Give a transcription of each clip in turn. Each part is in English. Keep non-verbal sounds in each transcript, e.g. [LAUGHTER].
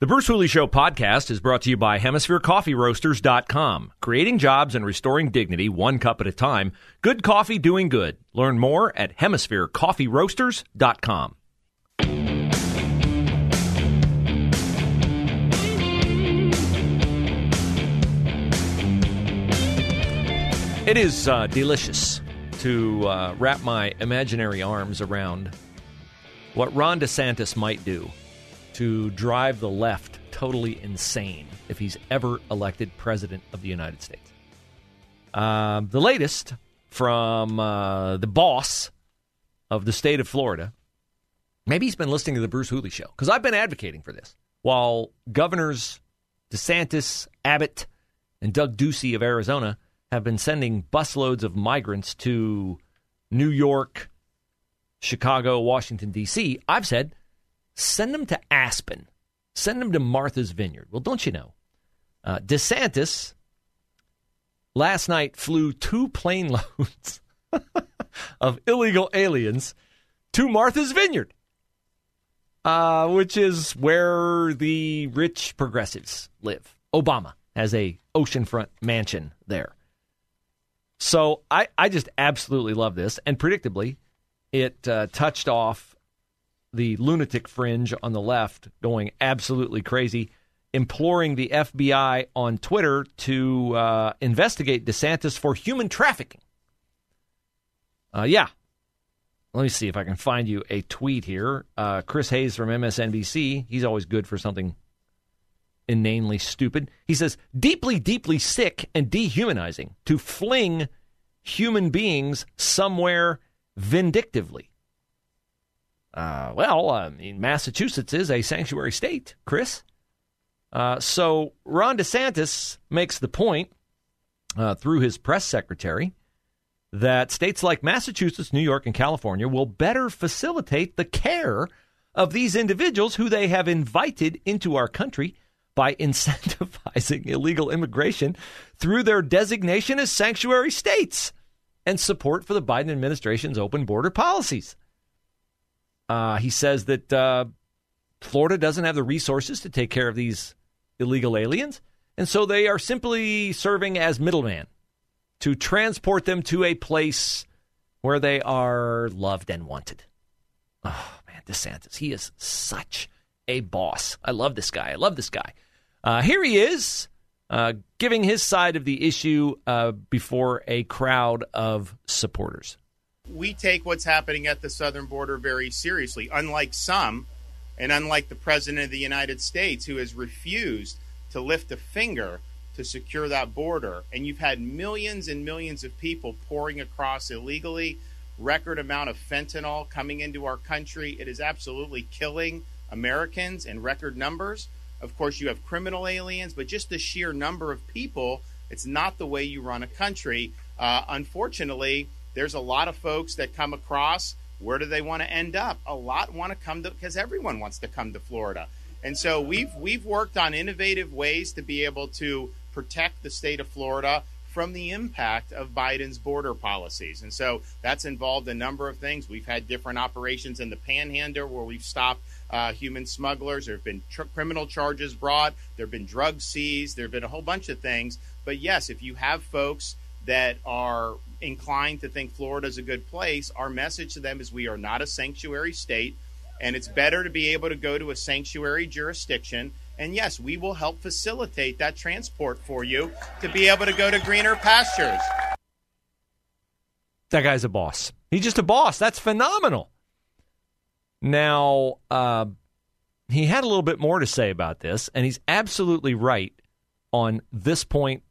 The Bruce Hooley Show podcast is brought to you by HemisphereCoffeeRoasters.com. Creating jobs and restoring dignity one cup at a time. Good coffee doing good. Learn more at HemisphereCoffeeRoasters.com. It is uh, delicious to uh, wrap my imaginary arms around what Ron DeSantis might do to drive the left totally insane if he's ever elected president of the United States. Uh, the latest from uh, the boss of the state of Florida. Maybe he's been listening to the Bruce Hooley show because I've been advocating for this. While governors DeSantis, Abbott, and Doug Ducey of Arizona have been sending busloads of migrants to New York, Chicago, Washington, D.C., I've said send them to Aspen, send them to Martha's Vineyard. Well, don't you know? Uh, DeSantis last night flew two plane [LAUGHS] loads of illegal aliens to Martha's Vineyard, uh, which is where the rich progressives live. Obama has a oceanfront mansion there. So I, I just absolutely love this. And predictably, it uh, touched off the lunatic fringe on the left going absolutely crazy, imploring the FBI on Twitter to uh, investigate DeSantis for human trafficking. Uh, yeah. Let me see if I can find you a tweet here. Uh, Chris Hayes from MSNBC, he's always good for something inanely stupid. He says, deeply, deeply sick and dehumanizing to fling human beings somewhere vindictively. Uh, well, I mean, Massachusetts is a sanctuary state, Chris. Uh, so Ron DeSantis makes the point uh, through his press secretary that states like Massachusetts, New York, and California will better facilitate the care of these individuals who they have invited into our country by [LAUGHS] incentivizing illegal immigration through their designation as sanctuary states and support for the Biden administration's open border policies. Uh, he says that uh, Florida doesn't have the resources to take care of these illegal aliens, and so they are simply serving as middleman to transport them to a place where they are loved and wanted. Oh, man, DeSantis, he is such a boss. I love this guy. I love this guy. Uh, here he is uh, giving his side of the issue uh, before a crowd of supporters. We take what's happening at the southern border very seriously, unlike some, and unlike the President of the United States, who has refused to lift a finger to secure that border. And you've had millions and millions of people pouring across illegally, record amount of fentanyl coming into our country. It is absolutely killing Americans in record numbers. Of course, you have criminal aliens, but just the sheer number of people, it's not the way you run a country. Uh, unfortunately, there's a lot of folks that come across. Where do they want to end up? A lot want to come to because everyone wants to come to Florida. And so we've we've worked on innovative ways to be able to protect the state of Florida from the impact of Biden's border policies. And so that's involved a number of things. We've had different operations in the Panhandle where we've stopped uh, human smugglers. There have been tr- criminal charges brought. There have been drugs seized. There have been a whole bunch of things. But yes, if you have folks that are inclined to think Florida is a good place, our message to them is we are not a sanctuary state, and it's better to be able to go to a sanctuary jurisdiction. And yes, we will help facilitate that transport for you to be able to go to greener pastures. That guy's a boss. He's just a boss. That's phenomenal. Now, uh, he had a little bit more to say about this, and he's absolutely right on this point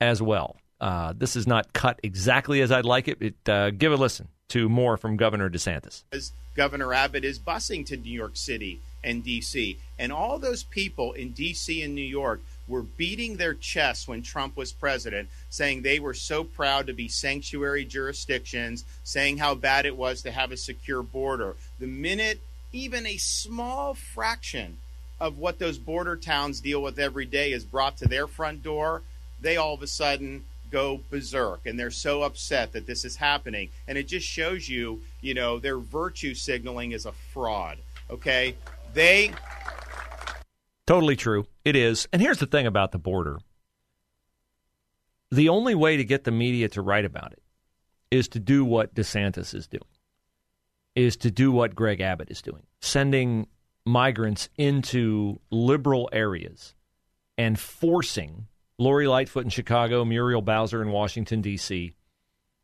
as well. Uh, this is not cut exactly as I'd like it. it uh, give a listen to more from Governor DeSantis. As Governor Abbott is busing to New York City and D.C., and all those people in D.C. and New York were beating their chests when Trump was president, saying they were so proud to be sanctuary jurisdictions, saying how bad it was to have a secure border. The minute even a small fraction of what those border towns deal with every day is brought to their front door, they all of a sudden go berserk and they're so upset that this is happening. And it just shows you, you know, their virtue signaling is a fraud. Okay? They Totally true. It is. And here's the thing about the border the only way to get the media to write about it is to do what DeSantis is doing, is to do what Greg Abbott is doing, sending migrants into liberal areas and forcing Lori Lightfoot in Chicago, Muriel Bowser in Washington, D.C.,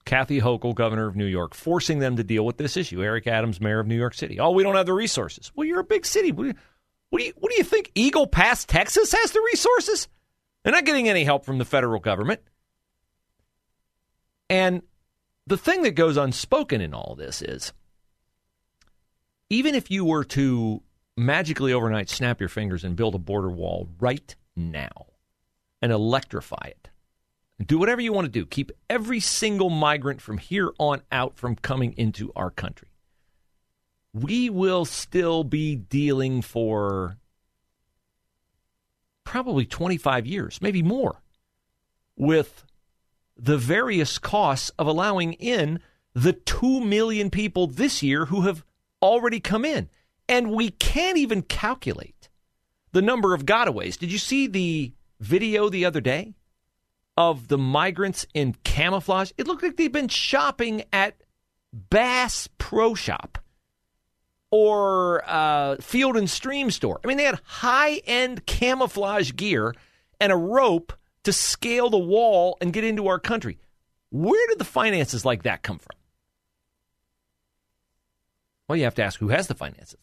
Kathy Hochul, governor of New York, forcing them to deal with this issue. Eric Adams, mayor of New York City. Oh, we don't have the resources. Well, you're a big city. What do you what do you think? Eagle Pass, Texas has the resources? They're not getting any help from the federal government. And the thing that goes unspoken in all this is even if you were to magically overnight snap your fingers and build a border wall right now and electrify it, do whatever you want to do, keep every single migrant from here on out from coming into our country we will still be dealing for probably 25 years, maybe more, with the various costs of allowing in the 2 million people this year who have already come in. And we can't even calculate the number of gotaways. Did you see the video the other day of the migrants in camouflage? It looked like they'd been shopping at Bass Pro Shop or uh, Field and Stream store. I mean, they had high end camouflage gear and a rope to scale the wall and get into our country. Where did the finances like that come from? Well, you have to ask who has the finances.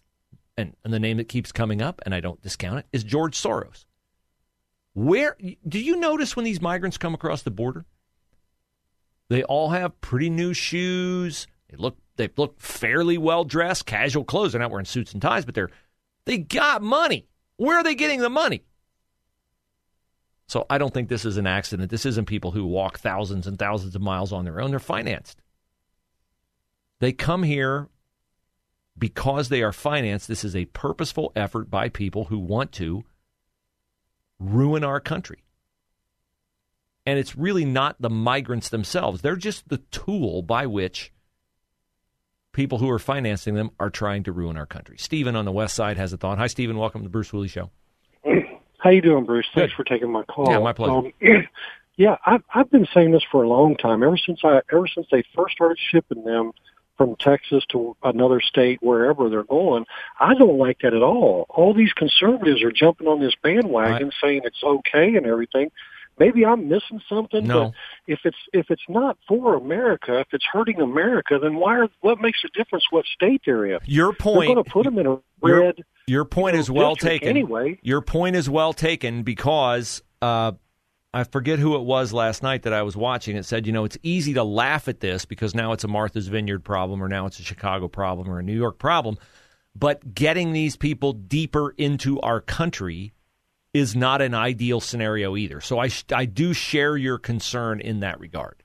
And, and the name that keeps coming up, and I don't discount it, is George Soros. Where do you notice when these migrants come across the border? They all have pretty new shoes. They look they look fairly well dressed, casual clothes. They're not wearing suits and ties, but they're they got money. Where are they getting the money? So I don't think this is an accident. This isn't people who walk thousands and thousands of miles on their own. They're financed. They come here because they are financed. This is a purposeful effort by people who want to ruin our country. And it's really not the migrants themselves. They're just the tool by which people who are financing them are trying to ruin our country. Stephen on the west side has a thought. Hi, Stephen. Welcome to the Bruce Hooley Show. How you doing, Bruce? Thanks Good. for taking my call. Yeah, my pleasure. Um, [CLEARS THROAT] yeah, I've, I've been saying this for a long time. Ever since I, ever since they first started shipping them from Texas to another state, wherever they're going, I don't like that at all. All these conservatives are jumping on this bandwagon, right. saying it's okay and everything maybe I'm missing something. No. But if it's if it's not for America, if it's hurting America, then why? Are, what makes a difference what state they're in? Your point. They're going to put them in a red. Your, your point is well taken. Anyway, your point is well taken because. Uh, I forget who it was last night that I was watching. It said, you know, it's easy to laugh at this because now it's a Martha's Vineyard problem, or now it's a Chicago problem, or a New York problem. But getting these people deeper into our country is not an ideal scenario either. So I, I do share your concern in that regard.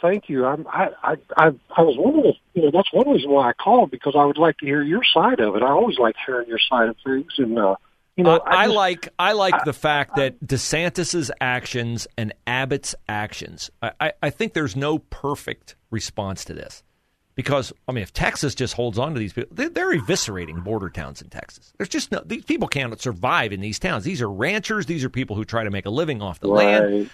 Thank you. I'm, I, I, I, I was wondering, you know, that's one reason why I called because I would like to hear your side of it. I always like hearing your side of things, and uh, you know, uh, I, just, I, like, I like I, the fact that DeSantis's actions and Abbott's actions. I, I think there's no perfect response to this because I mean, if Texas just holds on to these people, they're, they're, eviscerating border towns in Texas. There's just no these people cannot survive in these towns. These are ranchers. These are people who try to make a living off the right. land.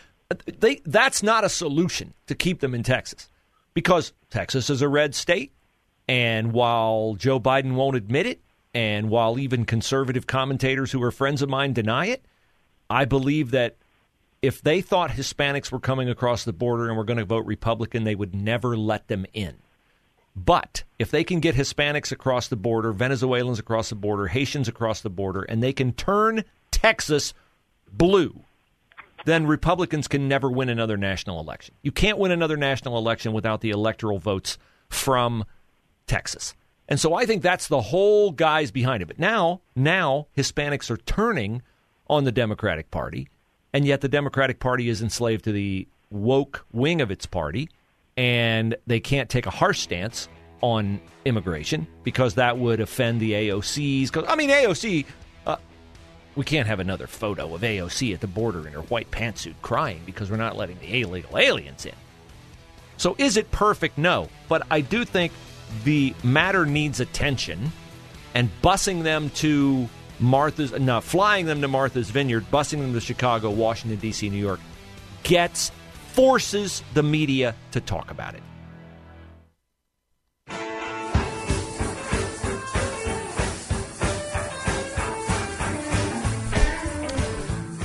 They that's not a solution to keep them in Texas because Texas is a red state, and while Joe Biden won't admit it, and while even conservative commentators who are friends of mine deny it, I believe that if they thought Hispanics were coming across the border and were going to vote Republican, they would never let them in. But if they can get Hispanics across the border, Venezuelans across the border, Haitians across the border, and they can turn Texas blue, then Republicans can never win another national election. You can't win another national election without the electoral votes from Texas. And so I think that's the whole guys behind it. But now, now Hispanics are turning on the Democratic Party, and yet the Democratic Party is enslaved to the woke wing of its party, and they can't take a harsh stance on immigration because that would offend the AOCs. Because I mean, AOC, uh, we can't have another photo of AOC at the border in her white pantsuit crying because we're not letting the illegal aliens in. So is it perfect? No, but I do think the matter needs attention, and busing them to Martha's, no, flying them to Martha's Vineyard, busing them to Chicago, Washington D.C., New York, gets forces the media to talk about it.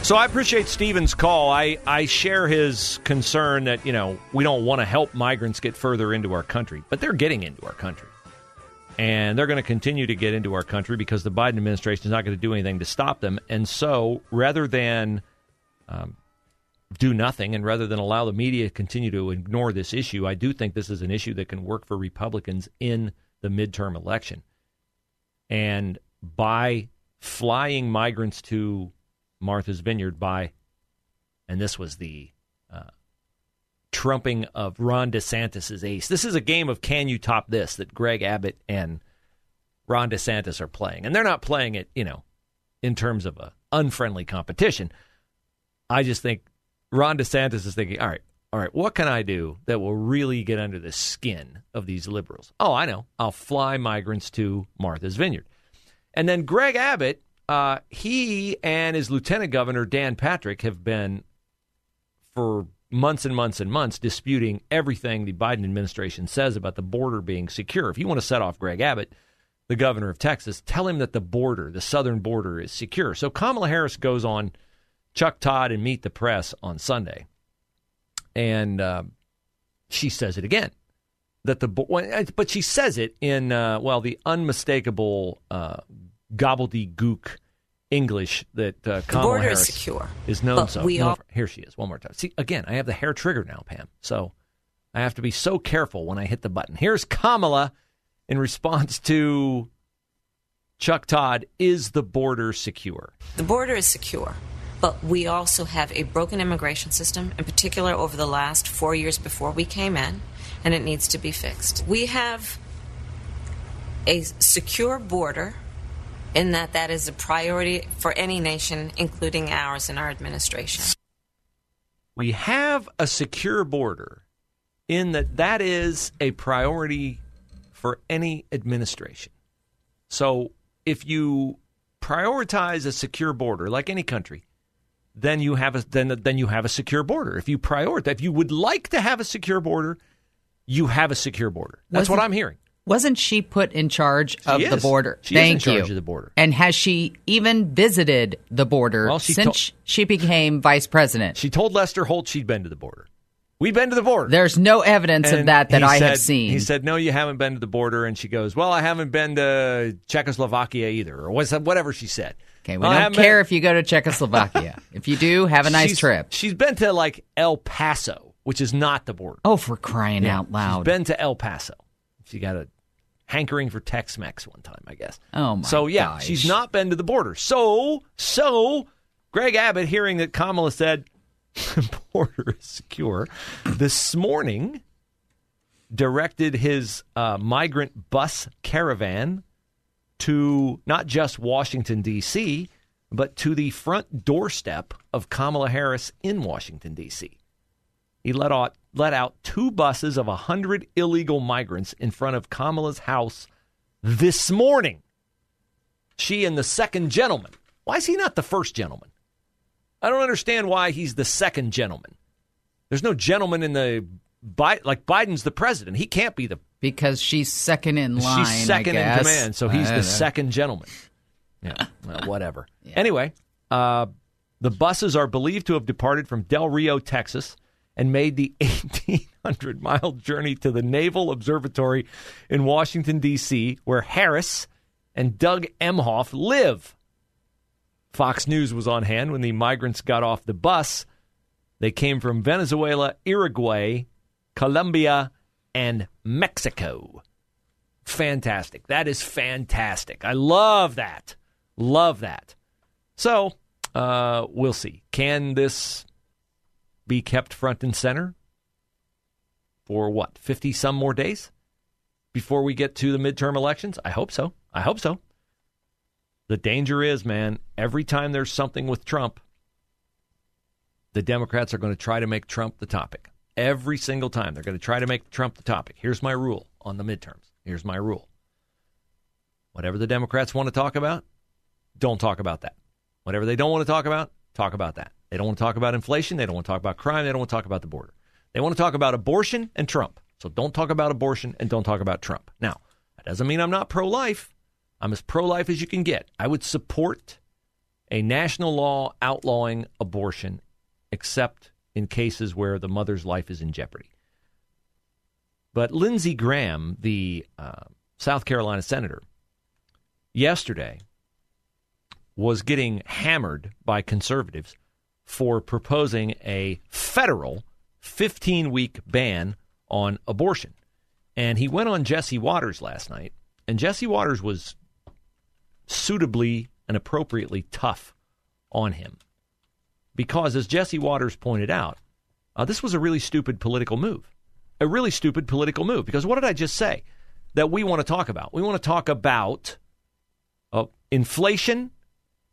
So I appreciate Stephen's call. I, I share his concern that, you know, we don't want to help migrants get further into our country, but they're getting into our country. And they're going to continue to get into our country because the Biden administration is not going to do anything to stop them. And so rather than um, do nothing and rather than allow the media to continue to ignore this issue, I do think this is an issue that can work for Republicans in the midterm election. And by flying migrants to Martha's Vineyard by, and this was the uh, trumping of Ron DeSantis' ace. This is a game of can you top this that Greg Abbott and Ron DeSantis are playing. And they're not playing it, you know, in terms of a unfriendly competition. I just think Ron DeSantis is thinking, all right, all right, what can I do that will really get under the skin of these liberals? Oh, I know. I'll fly migrants to Martha's Vineyard. And then Greg Abbott uh, he and his lieutenant governor, Dan Patrick, have been for months and months and months disputing everything the Biden administration says about the border being secure. If you want to set off Greg Abbott, the governor of Texas, tell him that the border, the southern border, is secure. So Kamala Harris goes on Chuck Todd and Meet the Press on Sunday, and uh, she says it again that the but she says it in uh, well the unmistakable uh, gobbledygook English that uh, Kamala border Harris is secure, is known so. we all- Here she is, one more time. See, again, I have the hair trigger now, Pam. So I have to be so careful when I hit the button. Here's Kamala in response to Chuck Todd Is the border secure? The border is secure, but we also have a broken immigration system, in particular over the last four years before we came in, and it needs to be fixed. We have a secure border in that that is a priority for any nation, including ours and our administration. We have a secure border in that that is a priority for any administration. So if you prioritize a secure border, like any country, then you have a then then you have a secure border. If you prioritize, if you would like to have a secure border, you have a secure border. That's Wasn't- what I'm hearing. Wasn't she put in charge of the border? She is in Thank you. charge of the border. And has she even visited the border Well, she since to- she became vice president? She told Lester Holt she'd been to the border. We've been to the border. There's no evidence of that that I said- have seen. He said, "No, you haven't been to the border." And she goes, "Well, I haven't been to Czechoslovakia either, or whatever she said." okay, we "Well, I don't care been-" if you go to Czechoslovakia. [LAUGHS] if you do, have a nice she's, trip. She's been to like El Paso, which is not the border. Oh, for crying Yeah, out loud! She's been to El Paso. She got a hankering for Tex-Mex one time, I guess. Oh, my So yeah, gosh. she's not been to the border. So so Greg Abbott, hearing that Kamala said the [LAUGHS] border is secure, this morning directed his uh, migrant bus caravan to not just Washington D.C. but to the front doorstep of Kamala Harris in Washington D.C. He let out let out two buses of 100 illegal migrants in front of Kamala's house this morning. She and the second gentleman. Why is he not the first gentleman? I don't understand why he's the second gentleman. There's no gentleman in the like Biden's the president. He can't be the because she's second in line. she's second in command, so he's the know. second gentleman. Yeah, well, whatever. [LAUGHS] Anyway, uh, the buses are believed to have departed from Del Rio, Texas, and made the [LAUGHS] 1,800 mile journey to the Naval Observatory in Washington, D.C., where Harris and Doug Emhoff live. Fox News was on hand when the migrants got off the bus. They came from Venezuela, Uruguay, Colombia, and Mexico. Fantastic. That is fantastic. I love that. Love that. So, uh, we'll see. Can this be kept front and center for what, 50 some more days before we get to the midterm elections? I hope so. I hope so. The danger is, man, every time there's something with Trump, the Democrats are going to try to make Trump the topic. Every single time they're going to try to make Trump the topic. Here's my rule on the midterms. Here's my rule. Whatever the Democrats want to talk about, don't talk about that. Whatever they don't want to talk about, talk about that. They don't want to talk about inflation. They don't want to talk about crime. They don't want to talk about the border. They want to talk about abortion and Trump. So don't talk about abortion and don't talk about Trump. Now, that doesn't mean I'm not pro life. I'm as pro life as you can get. I would support a national law outlawing abortion, except in cases where the mother's life is in jeopardy. But Lindsey Graham, the uh, South Carolina senator, yesterday was getting hammered by conservatives for proposing a federal 15 week ban on abortion. And he went on Jesse Watters last night, and Jesse Watters was suitably and appropriately tough on him. Because, as Jesse Watters pointed out, uh, this was a really stupid political move. A really stupid political move. Because what did I just say that we want to talk about? We want to talk about uh, inflation,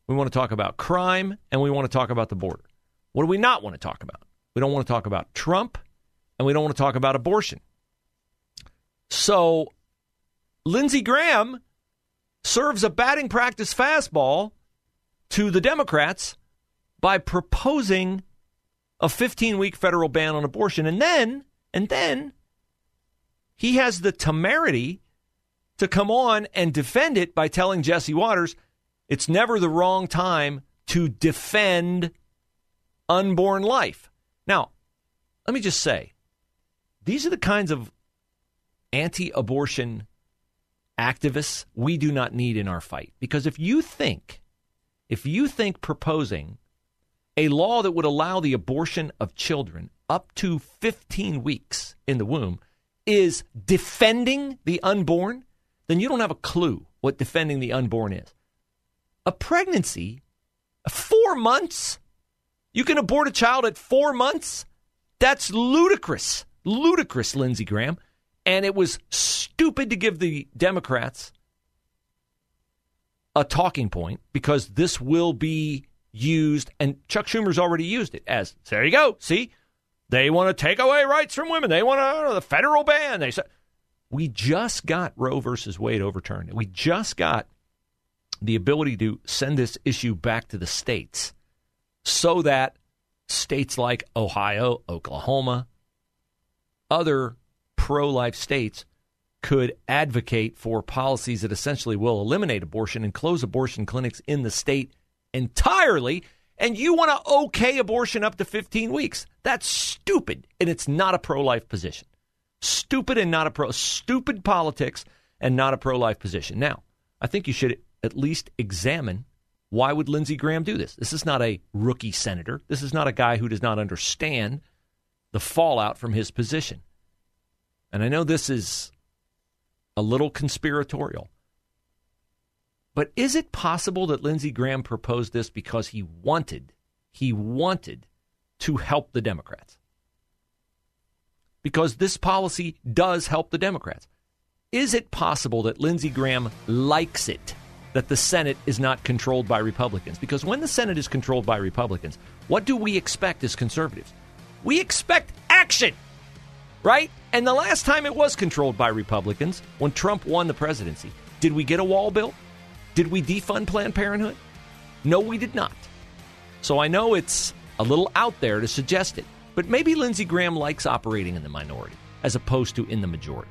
we want to talk about crime, and we want to talk about the border. What do we not want to talk about? We don't want to talk about Trump, and we don't want to talk about abortion. So, Lindsey Graham serves a batting practice fastball to the Democrats by proposing a 15 week federal ban on abortion. And then, and then, he has the temerity to come on and defend it by telling Jesse Watters it's never the wrong time to defend unborn life. Now, let me just say these are the kinds of anti abortion activists we do not need in our fight. Because if you think, if you think proposing a law that would allow the abortion of children up to 15 weeks in the womb is defending the unborn, then you don't have a clue what defending the unborn is. A pregnancy, four months, you can abort a child at four months? That's ludicrous. Ludicrous, Lindsey Graham. And it was stupid to give the Democrats a talking point because this will be used, and Chuck Schumer's already used it as there you go. See, they want to take away rights from women. They want to the federal ban. They said we just got Roe versus Wade overturned. We just got the ability to send this issue back to the states so that states like Ohio, Oklahoma, other pro life states could advocate for policies that essentially will eliminate abortion and close abortion clinics in the state entirely. And you want to okay abortion up to 15 weeks. That's stupid. And it's not a pro life position. Stupid and not a pro, stupid politics and not a pro life position. Now, I think you should at least examine why would Lindsey Graham do this? This is not a rookie senator. This is not a guy who does not understand the fallout from his position. And I know this is a little conspiratorial. But is it possible that Lindsey Graham proposed this because he wanted, he wanted to help the Democrats? Because this policy does help the Democrats. Is it possible that Lindsey Graham likes it that the Senate is not controlled by Republicans? Because when the Senate is controlled by Republicans, what do we expect as conservatives? We expect action, right? And the last time it was controlled by Republicans, when Trump won the presidency, did we get a wall built? Did we defund Planned Parenthood? No, we did not. So I know it's a little out there to suggest it, but maybe Lindsey Graham likes operating in the minority as opposed to in the majority.